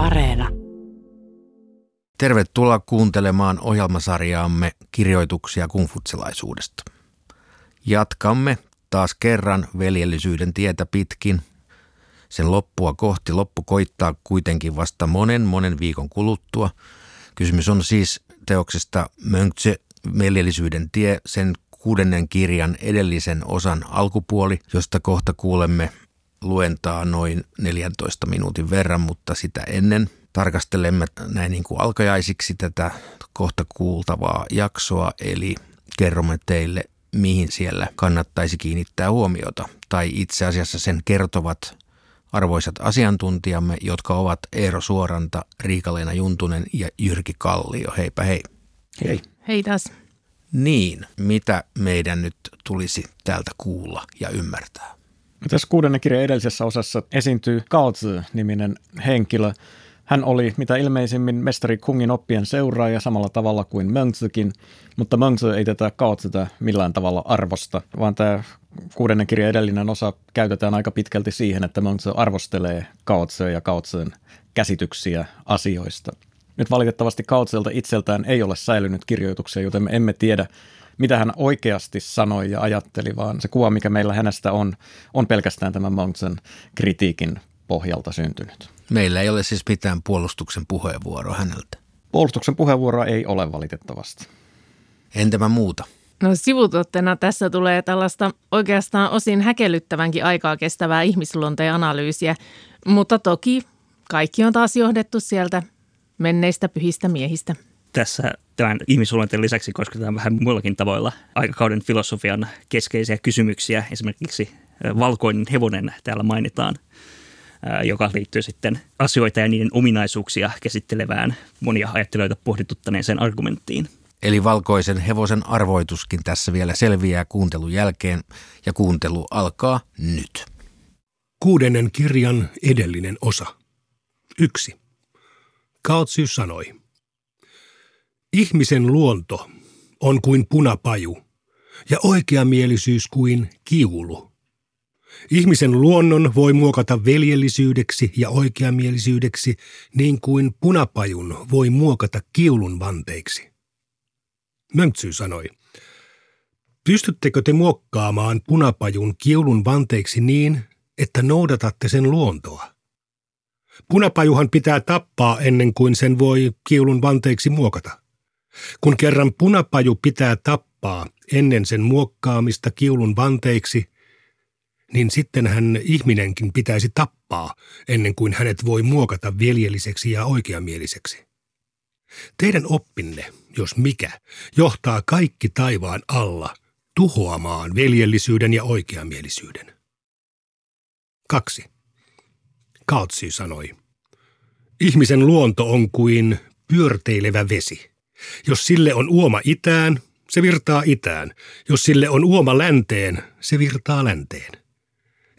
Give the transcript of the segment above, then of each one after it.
Areena. Tervetuloa kuuntelemaan ohjelmasarjaamme kirjoituksia kungfutselaisuudesta. Jatkamme taas kerran veljellisyyden tietä pitkin. Sen loppua kohti loppu koittaa kuitenkin vasta monen monen viikon kuluttua. Kysymys on siis teoksesta Mönkse veljellisyyden tie, sen kuudennen kirjan edellisen osan alkupuoli, josta kohta kuulemme luentaa noin 14 minuutin verran, mutta sitä ennen tarkastelemme näin niin kuin alkajaisiksi tätä kohta kuultavaa jaksoa, eli kerromme teille, mihin siellä kannattaisi kiinnittää huomiota. Tai itse asiassa sen kertovat arvoisat asiantuntijamme, jotka ovat Eero Suoranta, Riikaleena Juntunen ja Jyrki Kallio. Heipä hei. Hei. Hei taas. Niin, mitä meidän nyt tulisi täältä kuulla ja ymmärtää? Tässä kuudennen kirjan edellisessä osassa esiintyy Kao niminen henkilö. Hän oli mitä ilmeisimmin mestari Kungin oppien seuraaja samalla tavalla kuin Mengzikin, mutta Mengzi ei tätä Kao millään tavalla arvosta, vaan tämä kuudennen kirjan edellinen osa käytetään aika pitkälti siihen, että Mengzi arvostelee Kao ja Kao käsityksiä asioista. Nyt valitettavasti Kautselta itseltään ei ole säilynyt kirjoituksia, joten me emme tiedä, mitä hän oikeasti sanoi ja ajatteli, vaan se kuva, mikä meillä hänestä on, on pelkästään tämän Monksen kritiikin pohjalta syntynyt. Meillä ei ole siis mitään puolustuksen puheenvuoroa häneltä. Puolustuksen puheenvuoroa ei ole valitettavasti. Entäpä muuta? No sivutuotteena tässä tulee tällaista oikeastaan osin häkellyttävänkin aikaa kestävää ihmisluonteen analyysiä, mutta toki kaikki on taas johdettu sieltä menneistä pyhistä miehistä. Tässä tämän ihmisluonteen lisäksi kosketaan vähän muillakin tavoilla aikakauden filosofian keskeisiä kysymyksiä. Esimerkiksi valkoinen hevonen täällä mainitaan, joka liittyy sitten asioita ja niiden ominaisuuksia käsittelevään monia ajattelijoita pohdituttaneeseen argumenttiin. Eli valkoisen hevosen arvoituskin tässä vielä selviää kuuntelun jälkeen ja kuuntelu alkaa nyt. Kuudennen kirjan edellinen osa. Yksi. Kaotsy sanoi, ihmisen luonto on kuin punapaju ja oikeamielisyys kuin kiulu. Ihmisen luonnon voi muokata veljellisyydeksi ja oikeamielisyydeksi niin kuin punapajun voi muokata kiulun vanteiksi. Mönksy sanoi, pystyttekö te muokkaamaan punapajun kiulun vanteiksi niin, että noudatatte sen luontoa? Punapajuhan pitää tappaa ennen kuin sen voi kiulun vanteeksi muokata. Kun kerran punapaju pitää tappaa ennen sen muokkaamista kiulun vanteiksi, niin sittenhän ihminenkin pitäisi tappaa ennen kuin hänet voi muokata veljelliseksi ja oikeamieliseksi. Teidän oppinne, jos mikä, johtaa kaikki taivaan alla tuhoamaan veljellisyyden ja oikeamielisyyden. 2. Kautsi sanoi. Ihmisen luonto on kuin pyörteilevä vesi. Jos sille on uoma itään, se virtaa itään. Jos sille on uoma länteen, se virtaa länteen.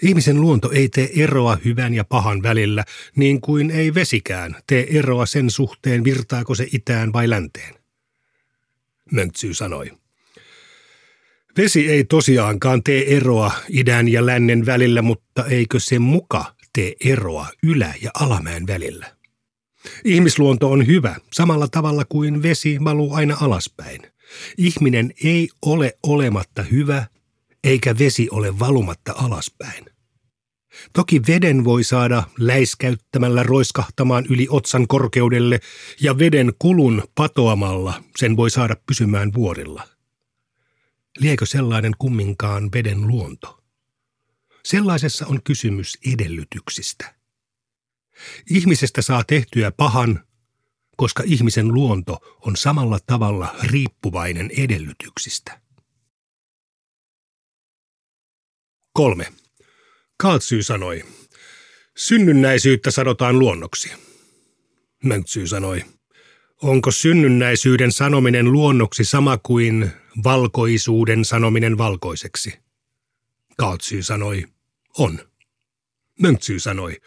Ihmisen luonto ei tee eroa hyvän ja pahan välillä, niin kuin ei vesikään tee eroa sen suhteen, virtaako se itään vai länteen. Möntsy sanoi. Vesi ei tosiaankaan tee eroa idän ja lännen välillä, mutta eikö se muka tee eroa ylä- ja alamäen välillä. Ihmisluonto on hyvä, samalla tavalla kuin vesi valuu aina alaspäin. Ihminen ei ole olematta hyvä, eikä vesi ole valumatta alaspäin. Toki veden voi saada läiskäyttämällä roiskahtamaan yli otsan korkeudelle ja veden kulun patoamalla sen voi saada pysymään vuorilla. Liekö sellainen kumminkaan veden luonto? Sellaisessa on kysymys edellytyksistä. Ihmisestä saa tehtyä pahan, koska ihmisen luonto on samalla tavalla riippuvainen edellytyksistä. 3. Kaatsy sanoi, synnynnäisyyttä sanotaan luonnoksi. Mönksy sanoi, onko synnynnäisyyden sanominen luonnoksi sama kuin valkoisuuden sanominen valkoiseksi? Kaatsy sanoi, on. Mönksy sanoi,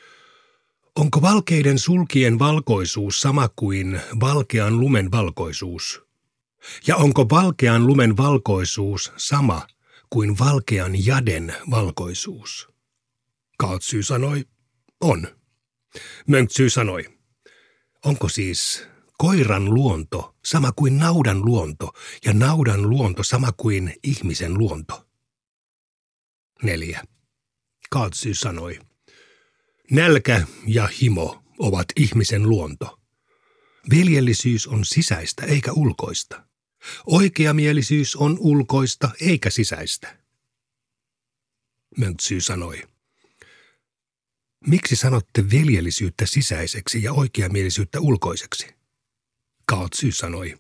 onko valkeiden sulkien valkoisuus sama kuin valkean lumen valkoisuus? Ja onko valkean lumen valkoisuus sama kuin valkean jaden valkoisuus? Kaatsy sanoi, on. Mönksy sanoi, Onko siis koiran luonto sama kuin naudan luonto ja naudan luonto sama kuin ihmisen luonto? Neljä. Kaatsy sanoi. Nälkä ja himo ovat ihmisen luonto. Veljellisyys on sisäistä eikä ulkoista. Oikeamielisyys on ulkoista eikä sisäistä. Möntsy sanoi. Miksi sanotte veljellisyyttä sisäiseksi ja oikeamielisyyttä ulkoiseksi? Kaotsy sanoi.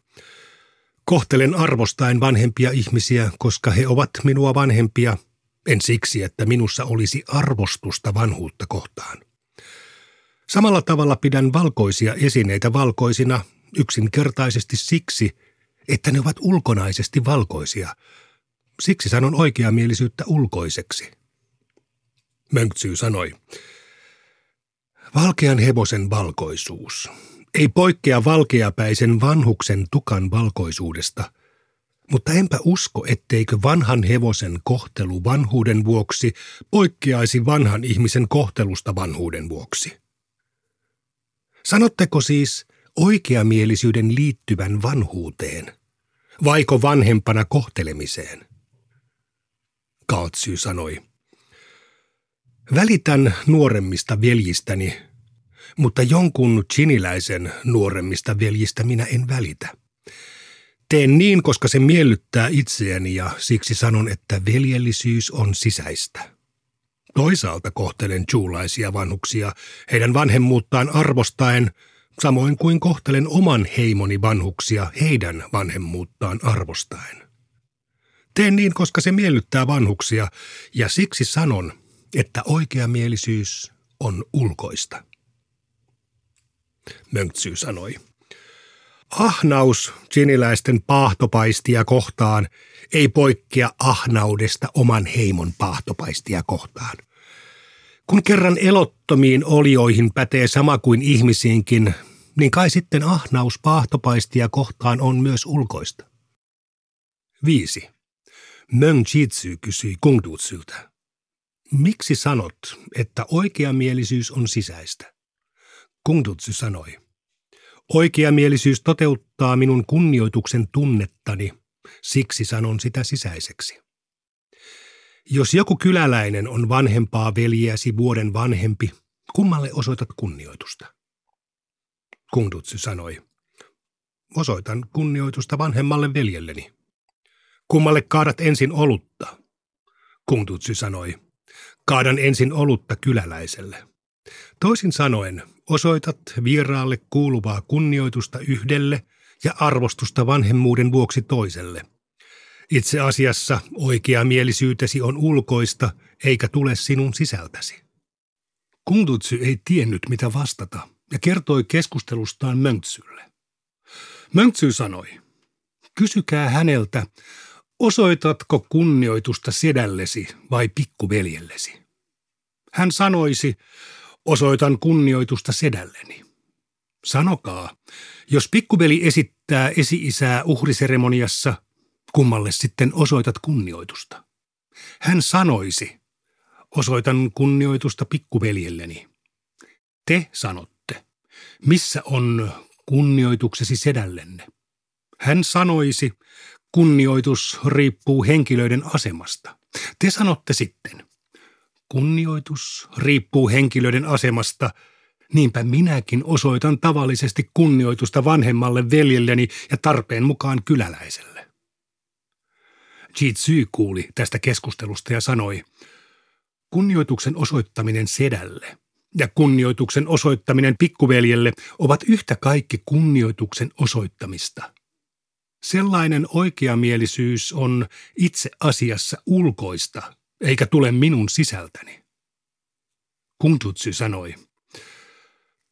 Kohtelen arvostaen vanhempia ihmisiä, koska he ovat minua vanhempia, en siksi, että minussa olisi arvostusta vanhuutta kohtaan. Samalla tavalla pidän valkoisia esineitä valkoisina yksinkertaisesti siksi, että ne ovat ulkonaisesti valkoisia. Siksi sanon oikeamielisyyttä ulkoiseksi. Mönksy sanoi, Valkean hevosen valkoisuus ei poikkea valkeapäisen vanhuksen tukan valkoisuudesta, mutta enpä usko, etteikö vanhan hevosen kohtelu vanhuuden vuoksi poikkeaisi vanhan ihmisen kohtelusta vanhuuden vuoksi. Sanotteko siis oikeamielisyyden liittyvän vanhuuteen, vaiko vanhempana kohtelemiseen? Kaotsy sanoi. Välitän nuoremmista veljistäni, mutta jonkun chiniläisen nuoremmista veljistä minä en välitä. Teen niin, koska se miellyttää itseäni ja siksi sanon, että veljellisyys on sisäistä. Toisaalta kohtelen juulaisia vanhuksia heidän vanhemmuuttaan arvostaen, samoin kuin kohtelen oman heimoni vanhuksia heidän vanhemmuuttaan arvostaen. Teen niin, koska se miellyttää vanhuksia, ja siksi sanon, että oikeamielisyys on ulkoista. Mönksy sanoi. Ahnaus siniläisten paahtopaistia kohtaan ei poikkea ahnaudesta oman heimon paahtopaistia kohtaan. Kun kerran elottomiin olioihin pätee sama kuin ihmisiinkin, niin kai sitten ahnaus paahtopaistia kohtaan on myös ulkoista. 5. Meng Jitsu kysyi Kungdutsyltä. Miksi sanot, että oikeamielisyys on sisäistä? Kungdutsu sanoi. Oikeamielisyys toteuttaa minun kunnioituksen tunnettani, siksi sanon sitä sisäiseksi. Jos joku kyläläinen on vanhempaa veljeäsi vuoden vanhempi, kummalle osoitat kunnioitusta? Kungdutsu sanoi. Osoitan kunnioitusta vanhemmalle veljelleni. Kummalle kaadat ensin olutta? Kungdutsu sanoi. Kaadan ensin olutta kyläläiselle. Toisin sanoen, osoitat vieraalle kuuluvaa kunnioitusta yhdelle ja arvostusta vanhemmuuden vuoksi toiselle. Itse asiassa oikeamielisyytesi on ulkoista eikä tule sinun sisältäsi. Kuntutsy ei tiennyt, mitä vastata ja kertoi keskustelustaan Möntsylle. Möntsy sanoi, kysykää häneltä, osoitatko kunnioitusta sedällesi vai pikkuveljellesi? Hän sanoisi, osoitan kunnioitusta sedälleni. Sanokaa, jos pikkuveli esittää esi-isää uhriseremoniassa, kummalle sitten osoitat kunnioitusta? Hän sanoisi, osoitan kunnioitusta pikkuveljelleni. Te sanotte, missä on kunnioituksesi sedällenne? Hän sanoisi, kunnioitus riippuu henkilöiden asemasta. Te sanotte sitten, Kunnioitus riippuu henkilöiden asemasta, niinpä minäkin osoitan tavallisesti kunnioitusta vanhemmalle veljelleni ja tarpeen mukaan kyläläiselle. Jitsu kuuli tästä keskustelusta ja sanoi, kunnioituksen osoittaminen sedälle ja kunnioituksen osoittaminen pikkuveljelle ovat yhtä kaikki kunnioituksen osoittamista. Sellainen oikeamielisyys on itse asiassa ulkoista eikä tule minun sisältäni. Kuntutsi sanoi,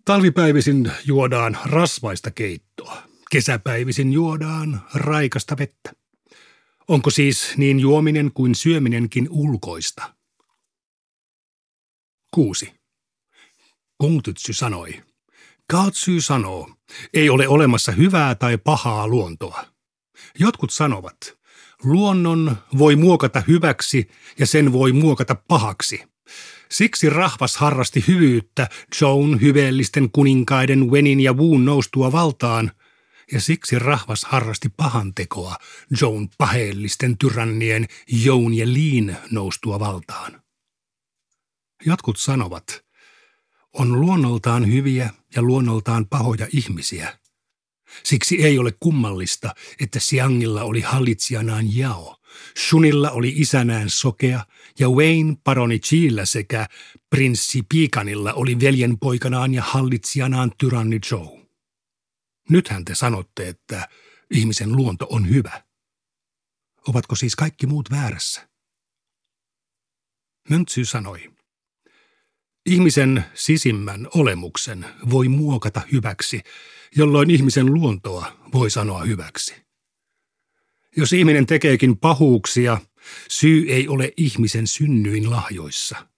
talvipäivisin juodaan rasvaista keittoa, kesäpäivisin juodaan raikasta vettä. Onko siis niin juominen kuin syöminenkin ulkoista? Kuusi. Kungtutsy sanoi. Kaatsy sanoo, ei ole olemassa hyvää tai pahaa luontoa. Jotkut sanovat, Luonnon voi muokata hyväksi ja sen voi muokata pahaksi. Siksi rahvas harrasti hyvyyttä Joan hyveellisten kuninkaiden Wenin ja Woon noustua valtaan, ja siksi rahvas harrasti pahantekoa Joan paheellisten tyrannien Joan ja Liin noustua valtaan. Jotkut sanovat, on luonnoltaan hyviä ja luonnoltaan pahoja ihmisiä. Siksi ei ole kummallista, että Siangilla oli hallitsijanaan Jao, Shunilla oli isänään Sokea ja Wayne paroni Chillä sekä prinssi Piikanilla oli veljenpoikanaan ja hallitsijanaan tyranni Joe. Nythän te sanotte, että ihmisen luonto on hyvä. Ovatko siis kaikki muut väärässä? Möntsy sanoi, ihmisen sisimmän olemuksen voi muokata hyväksi, jolloin ihmisen luontoa voi sanoa hyväksi. Jos ihminen tekeekin pahuuksia, syy ei ole ihmisen synnyin lahjoissa.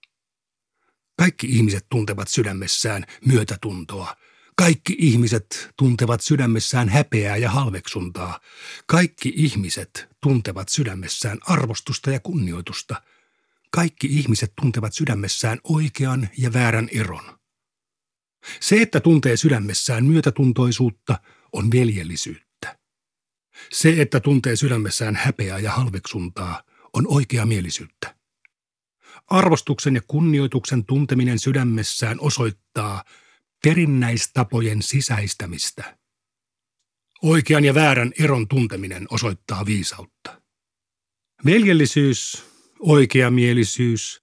Kaikki ihmiset tuntevat sydämessään myötätuntoa. Kaikki ihmiset tuntevat sydämessään häpeää ja halveksuntaa. Kaikki ihmiset tuntevat sydämessään arvostusta ja kunnioitusta. Kaikki ihmiset tuntevat sydämessään oikean ja väärän eron. Se, että tuntee sydämessään myötätuntoisuutta, on veljellisyyttä. Se, että tuntee sydämessään häpeää ja halveksuntaa, on oikea mielisyyttä. Arvostuksen ja kunnioituksen tunteminen sydämessään osoittaa perinnäistapojen sisäistämistä. Oikean ja väärän eron tunteminen osoittaa viisautta. Veljellisyys, oikeamielisyys,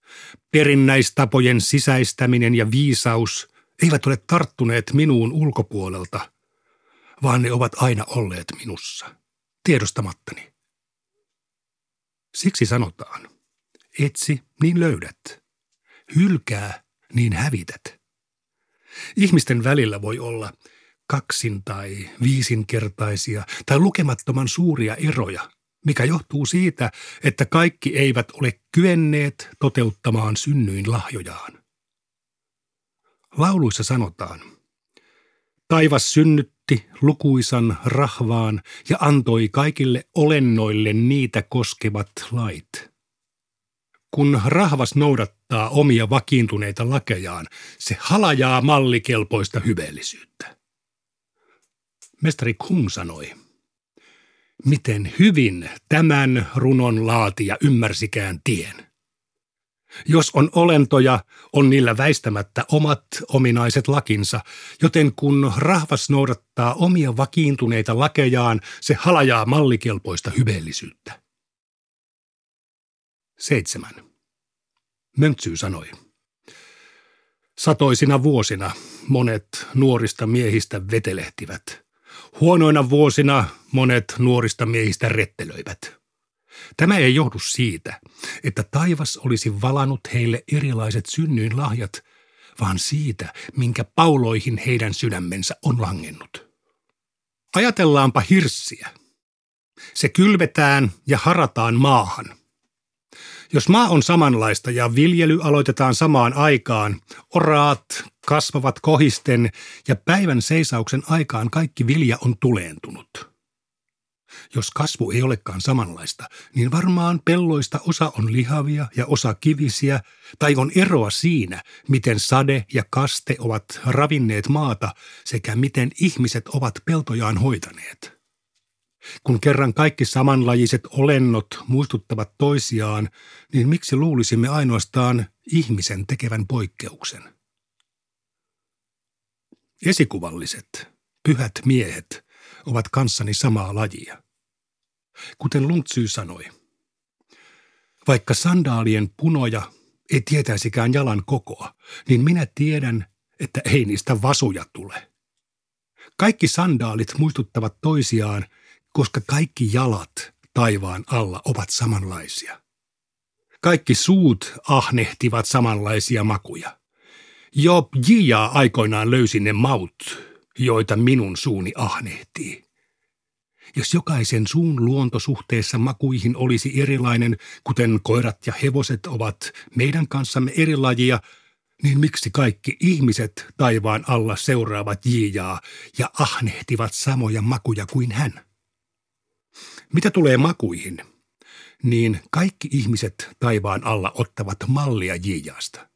perinnäistapojen sisäistäminen ja viisaus eivät ole tarttuneet minuun ulkopuolelta, vaan ne ovat aina olleet minussa tiedostamattani. Siksi sanotaan, etsi, niin löydät. Hylkää, niin hävität. Ihmisten välillä voi olla kaksin- tai viisinkertaisia tai lukemattoman suuria eroja, mikä johtuu siitä, että kaikki eivät ole kyenneet toteuttamaan synnyin lahjojaan. Lauluissa sanotaan, taivas synnyt otti lukuisan rahvaan ja antoi kaikille olennoille niitä koskevat lait. Kun rahvas noudattaa omia vakiintuneita lakejaan, se halajaa mallikelpoista hyveellisyyttä. Mestari Kung sanoi, miten hyvin tämän runon laatija ymmärsikään tien – jos on olentoja, on niillä väistämättä omat ominaiset lakinsa, joten kun rahvas noudattaa omia vakiintuneita lakejaan, se halajaa mallikelpoista hyveellisyyttä. 7. Möntsy sanoi. Satoisina vuosina monet nuorista miehistä vetelehtivät. Huonoina vuosina monet nuorista miehistä rettelöivät – Tämä ei johdu siitä, että taivas olisi valanut heille erilaiset synnyin lahjat, vaan siitä, minkä pauloihin heidän sydämensä on langennut. Ajatellaanpa hirssiä. Se kylvetään ja harataan maahan. Jos maa on samanlaista ja viljely aloitetaan samaan aikaan, oraat kasvavat kohisten ja päivän seisauksen aikaan kaikki vilja on tuleentunut – jos kasvu ei olekaan samanlaista, niin varmaan pelloista osa on lihavia ja osa kivisiä, tai on eroa siinä, miten sade ja kaste ovat ravinneet maata sekä miten ihmiset ovat peltojaan hoitaneet. Kun kerran kaikki samanlajiset olennot muistuttavat toisiaan, niin miksi luulisimme ainoastaan ihmisen tekevän poikkeuksen? Esikuvalliset, pyhät miehet ovat kanssani samaa lajia. Kuten Lungtsy sanoi, vaikka sandaalien punoja ei tietäisikään jalan kokoa, niin minä tiedän, että ei niistä vasuja tule. Kaikki sandaalit muistuttavat toisiaan, koska kaikki jalat taivaan alla ovat samanlaisia. Kaikki suut ahnehtivat samanlaisia makuja. Job Jia aikoinaan löysi ne maut, joita minun suuni ahnehtii. Jos jokaisen suun luonto suhteessa makuihin olisi erilainen, kuten koirat ja hevoset ovat meidän kanssamme eri lajia, niin miksi kaikki ihmiset taivaan alla seuraavat Jiijaa ja ahnehtivat samoja makuja kuin hän? Mitä tulee makuihin, niin kaikki ihmiset taivaan alla ottavat mallia Jiijaasta.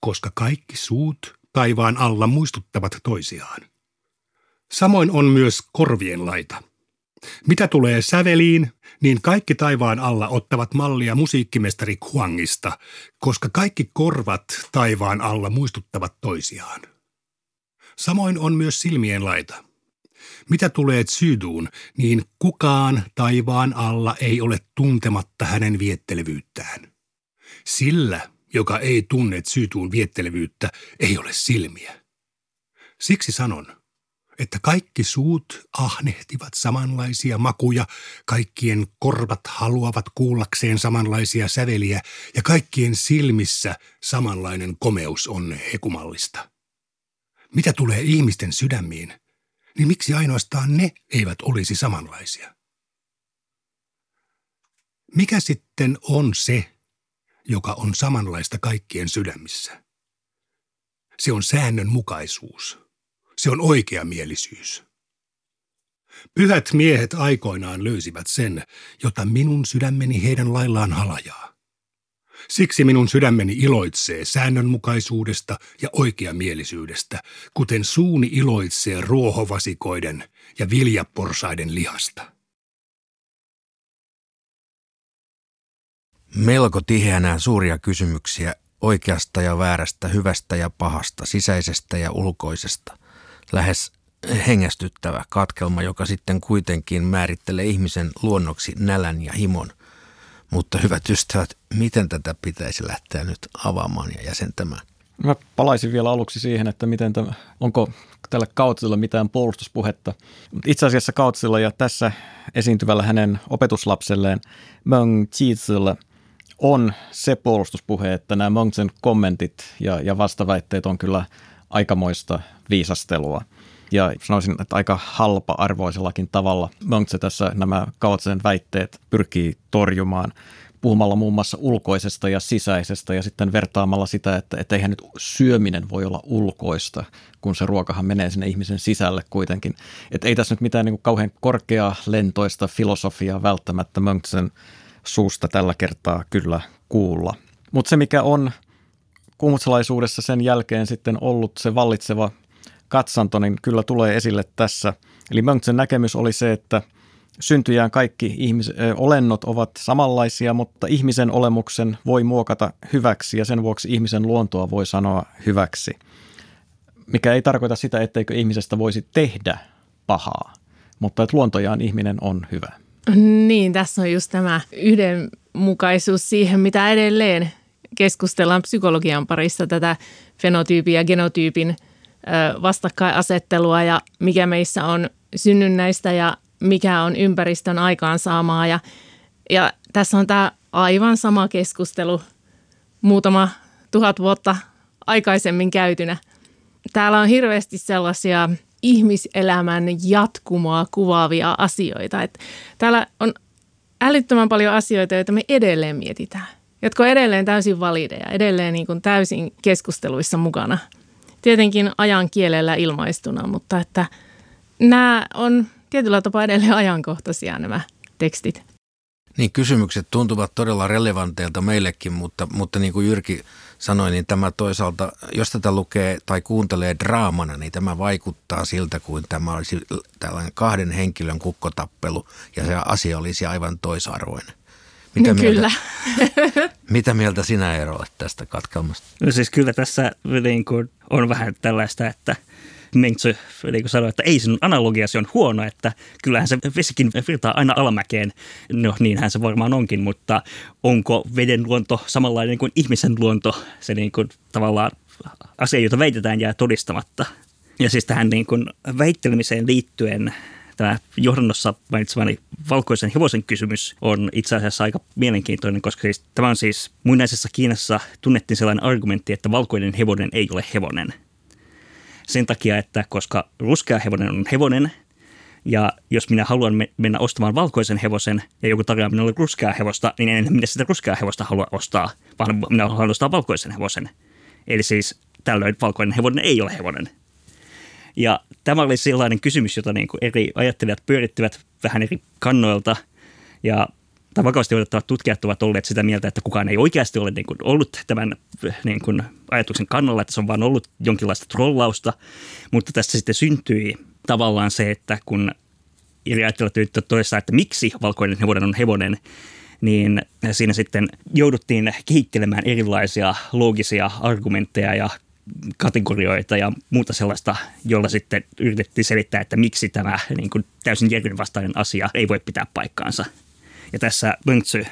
koska kaikki suut taivaan alla muistuttavat toisiaan. Samoin on myös korvien laita. Mitä tulee säveliin, niin kaikki taivaan alla ottavat mallia musiikkimestari Huangista, koska kaikki korvat taivaan alla muistuttavat toisiaan. Samoin on myös silmien laita. Mitä tulee Tsyduun, niin kukaan taivaan alla ei ole tuntematta hänen viettelevyyttään. Sillä, joka ei tunne Tsyduun viettelevyyttä, ei ole silmiä. Siksi sanon – että kaikki suut ahnehtivat samanlaisia makuja, kaikkien korvat haluavat kuullakseen samanlaisia säveliä ja kaikkien silmissä samanlainen komeus on hekumallista. Mitä tulee ihmisten sydämiin, niin miksi ainoastaan ne eivät olisi samanlaisia? Mikä sitten on se, joka on samanlaista kaikkien sydämissä? Se on säännönmukaisuus. Se on oikeamielisyys. Pyhät miehet aikoinaan löysivät sen, jota minun sydämeni heidän laillaan halajaa. Siksi minun sydämeni iloitsee säännönmukaisuudesta ja oikeamielisyydestä, kuten suuni iloitsee ruohovasikoiden ja viljaporsaiden lihasta. Melko tiheänä suuria kysymyksiä oikeasta ja väärästä, hyvästä ja pahasta, sisäisestä ja ulkoisesta lähes hengästyttävä katkelma, joka sitten kuitenkin määrittelee ihmisen luonnoksi nälän ja himon. Mutta hyvät ystävät, miten tätä pitäisi lähteä nyt avaamaan ja jäsentämään? Mä palaisin vielä aluksi siihen, että miten tämä, onko tällä Kautsilla mitään puolustuspuhetta. Itse asiassa Kautsilla ja tässä esiintyvällä hänen opetuslapselleen Meng Chizilla on se puolustuspuhe, että nämä Mengsen kommentit ja, ja vastaväitteet on kyllä aikamoista viisastelua. Ja sanoisin, että aika halpa-arvoisellakin tavalla Mönkse tässä nämä Kaotsen väitteet pyrkii torjumaan puhumalla muun muassa ulkoisesta ja sisäisestä ja sitten vertaamalla sitä, että, että eihän nyt syöminen voi olla ulkoista, kun se ruokahan menee sinne ihmisen sisälle kuitenkin. Että ei tässä nyt mitään niin kuin kauhean korkea lentoista filosofiaa välttämättä Mönksen suusta tällä kertaa kyllä kuulla. Mutta se mikä on kuumutsalaisuudessa sen jälkeen sitten ollut se vallitseva katsanto, niin kyllä tulee esille tässä. Eli Mönksen näkemys oli se, että syntyjään kaikki ihmis- olennot ovat samanlaisia, mutta ihmisen olemuksen voi muokata hyväksi ja sen vuoksi ihmisen luontoa voi sanoa hyväksi. Mikä ei tarkoita sitä, etteikö ihmisestä voisi tehdä pahaa, mutta että luontojaan ihminen on hyvä. Niin, tässä on just tämä yhdenmukaisuus siihen, mitä edelleen keskustellaan psykologian parissa tätä fenotyypin ja genotyypin vastakkainasettelua ja mikä meissä on synnynnäistä ja mikä on ympäristön aikaansaamaa. Ja, ja tässä on tämä aivan sama keskustelu muutama tuhat vuotta aikaisemmin käytynä. Täällä on hirveästi sellaisia ihmiselämän jatkumoa kuvaavia asioita. Että täällä on älyttömän paljon asioita, joita me edelleen mietitään jotka on edelleen täysin valideja, edelleen niin kuin täysin keskusteluissa mukana. Tietenkin ajan kielellä ilmaistuna, mutta että nämä on tietyllä tapaa edelleen ajankohtaisia nämä tekstit. Niin, kysymykset tuntuvat todella relevanteilta meillekin, mutta, mutta niin kuin Jyrki sanoi, niin tämä toisaalta, jos tätä lukee tai kuuntelee draamana, niin tämä vaikuttaa siltä, kuin tämä olisi tällainen kahden henkilön kukkotappelu ja se asia olisi aivan toisarvoinen. Mitä kyllä. Mieltä, mitä mieltä sinä Eero olet tästä katkelmasta? No siis kyllä tässä niin kuin on vähän tällaista, että Mengtsö niin sanoi, että ei sinun analogiasi on huono, että kyllähän se vesikin virtaa aina alamäkeen. No niinhän se varmaan onkin, mutta onko veden luonto samanlainen kuin ihmisen luonto? Se niin kuin tavallaan asia, jota väitetään, jää todistamatta. Ja siis tähän niin kuin väittelemiseen liittyen tämä johdannossa mainitsemani valkoisen hevosen kysymys on itse asiassa aika mielenkiintoinen, koska siis, tämä on siis muinaisessa Kiinassa tunnettiin sellainen argumentti, että valkoinen hevonen ei ole hevonen. Sen takia, että koska ruskea hevonen on hevonen, ja jos minä haluan mennä ostamaan valkoisen hevosen ja joku tarjoaa minulle ruskeaa hevosta, niin en minä sitä ruskeaa hevosta halua ostaa, vaan minä haluan ostaa valkoisen hevosen. Eli siis tällöin valkoinen hevonen ei ole hevonen. Ja tämä oli sellainen kysymys, jota niin kuin eri ajattelijat pyörittivät vähän eri kannoilta. Ja tai vakavasti otettavat tutkijat ovat olleet sitä mieltä, että kukaan ei oikeasti ole niin kuin ollut tämän niin kuin ajatuksen kannalla, että se on vain ollut jonkinlaista trollausta, mutta tästä sitten syntyi tavallaan se, että kun eri ajattelijat todesta, että miksi valkoinen hevonen on hevonen, niin siinä sitten jouduttiin kehittelemään erilaisia loogisia argumentteja ja kategorioita ja muuta sellaista, jolla sitten yritettiin selittää, että miksi tämä niin kuin täysin järjenvastainen asia ei voi pitää paikkaansa. Ja tässä Böntsy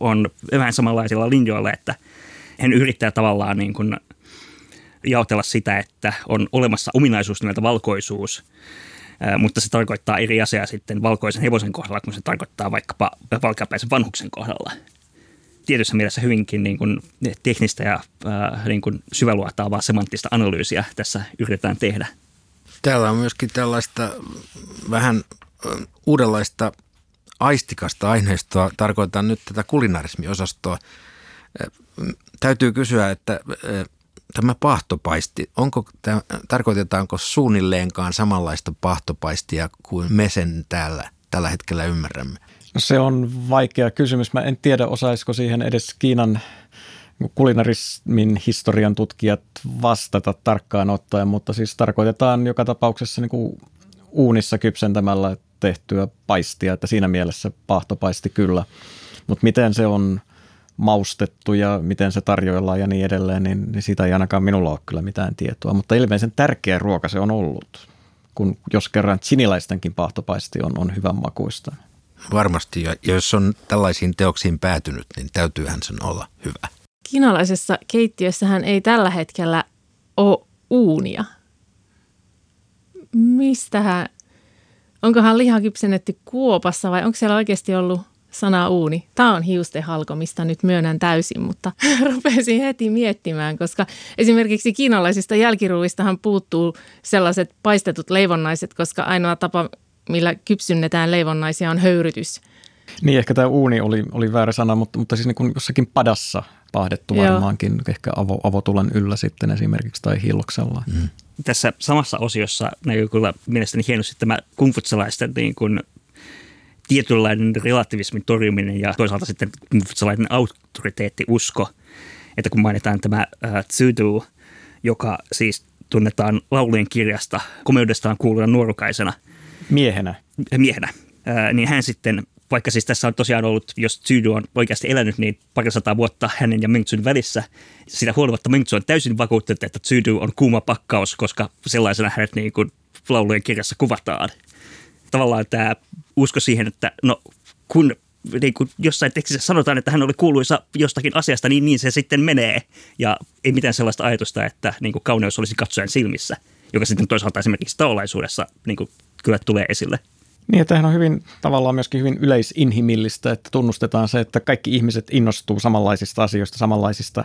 on vähän samanlaisilla linjoilla, että hän yrittää tavallaan niin kuin jaotella sitä, että on olemassa ominaisuus nimeltä valkoisuus, mutta se tarkoittaa eri asiaa sitten valkoisen hevosen kohdalla, kun se tarkoittaa vaikkapa valkeapäisen vanhuksen kohdalla. Tietyssä mielessä hyvinkin niin kuin teknistä ja niin kuin syväluotaavaa semanttista analyysiä tässä yritetään tehdä. Täällä on myöskin tällaista vähän uudenlaista aistikasta aineistoa, tarkoitan nyt tätä kulinarismiosastoa. Täytyy kysyä, että tämä pahtopaisti, onko tarkoitetaanko suunnilleenkaan samanlaista pahtopaistia kuin me sen täällä tällä hetkellä ymmärrämme? Se on vaikea kysymys. Mä en tiedä, osaisiko siihen edes Kiinan kulinarismin historian tutkijat vastata tarkkaan ottaen, mutta siis tarkoitetaan joka tapauksessa niin kuin uunissa kypsentämällä tehtyä paistia, että siinä mielessä pahtopaisti kyllä. Mutta miten se on maustettu ja miten se tarjoillaan ja niin edelleen, niin, niin siitä ei ainakaan minulla ole kyllä mitään tietoa. Mutta ilmeisen tärkeä ruoka se on ollut, kun jos kerran chiniläistenkin pahtopaisti on, on hyvän makuista. Varmasti, ja jos on tällaisiin teoksiin päätynyt, niin täytyyhän sen olla hyvä. Kiinalaisessa keittiössähän ei tällä hetkellä ole uunia. Mistähän, onkohan liha kypsennetty kuopassa vai onko siellä oikeasti ollut sana uuni. Tämä on hiusten halkomista, nyt myönnän täysin, mutta rupesin heti miettimään, koska esimerkiksi kiinalaisista jälkiruuistahan puuttuu sellaiset paistetut leivonnaiset, koska ainoa tapa, millä kypsynnetään leivonnaisia on höyrytys. Niin, ehkä tämä uuni oli, oli väärä sana, mutta, mutta siis niin kuin jossakin padassa pahdettu varmaankin, Joo. ehkä avo, avotulen yllä sitten esimerkiksi tai hilloksella. Mm. Tässä samassa osiossa näkyy kyllä mielestäni hienosti tämä kungfutsalaisten niin kuin tietynlainen relativismin torjuminen ja toisaalta sitten sellainen autoriteettiusko, että kun mainitaan tämä äh, Tsudu, joka siis tunnetaan laulujen kirjasta komeudestaan kuuluna nuorukaisena. Miehenä. Miehenä. Äh, niin hän sitten, vaikka siis tässä on tosiaan ollut, jos Tsudu on oikeasti elänyt, niin parisataa vuotta hänen ja Mengtsun välissä. Sitä huolimatta Mengtsu on täysin vakuuttunut, että Tsudu on kuuma pakkaus, koska sellaisena hänet niin kuin laulujen kirjassa kuvataan tavallaan tämä usko siihen, että no kun niin kuin jossain tekstissä sanotaan, että hän oli kuuluisa jostakin asiasta, niin niin se sitten menee. Ja ei mitään sellaista ajatusta, että niin kuin kauneus olisi katsojan silmissä, joka sitten toisaalta esimerkiksi taolaisuudessa niin kuin kyllä tulee esille. Niin, että on hyvin tavallaan myöskin hyvin yleisinhimillistä, että tunnustetaan se, että kaikki ihmiset innostuu samanlaisista asioista, samanlaisista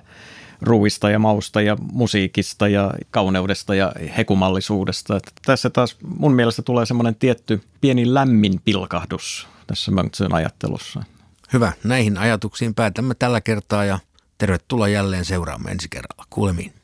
ruuista ja mausta ja musiikista ja kauneudesta ja hekumallisuudesta. Että tässä taas mun mielestä tulee semmoinen tietty pieni lämmin pilkahdus tässä Mönksön ajattelussa. Hyvä, näihin ajatuksiin päätämme tällä kertaa ja tervetuloa jälleen seuraamme ensi kerralla. Kuulemiin.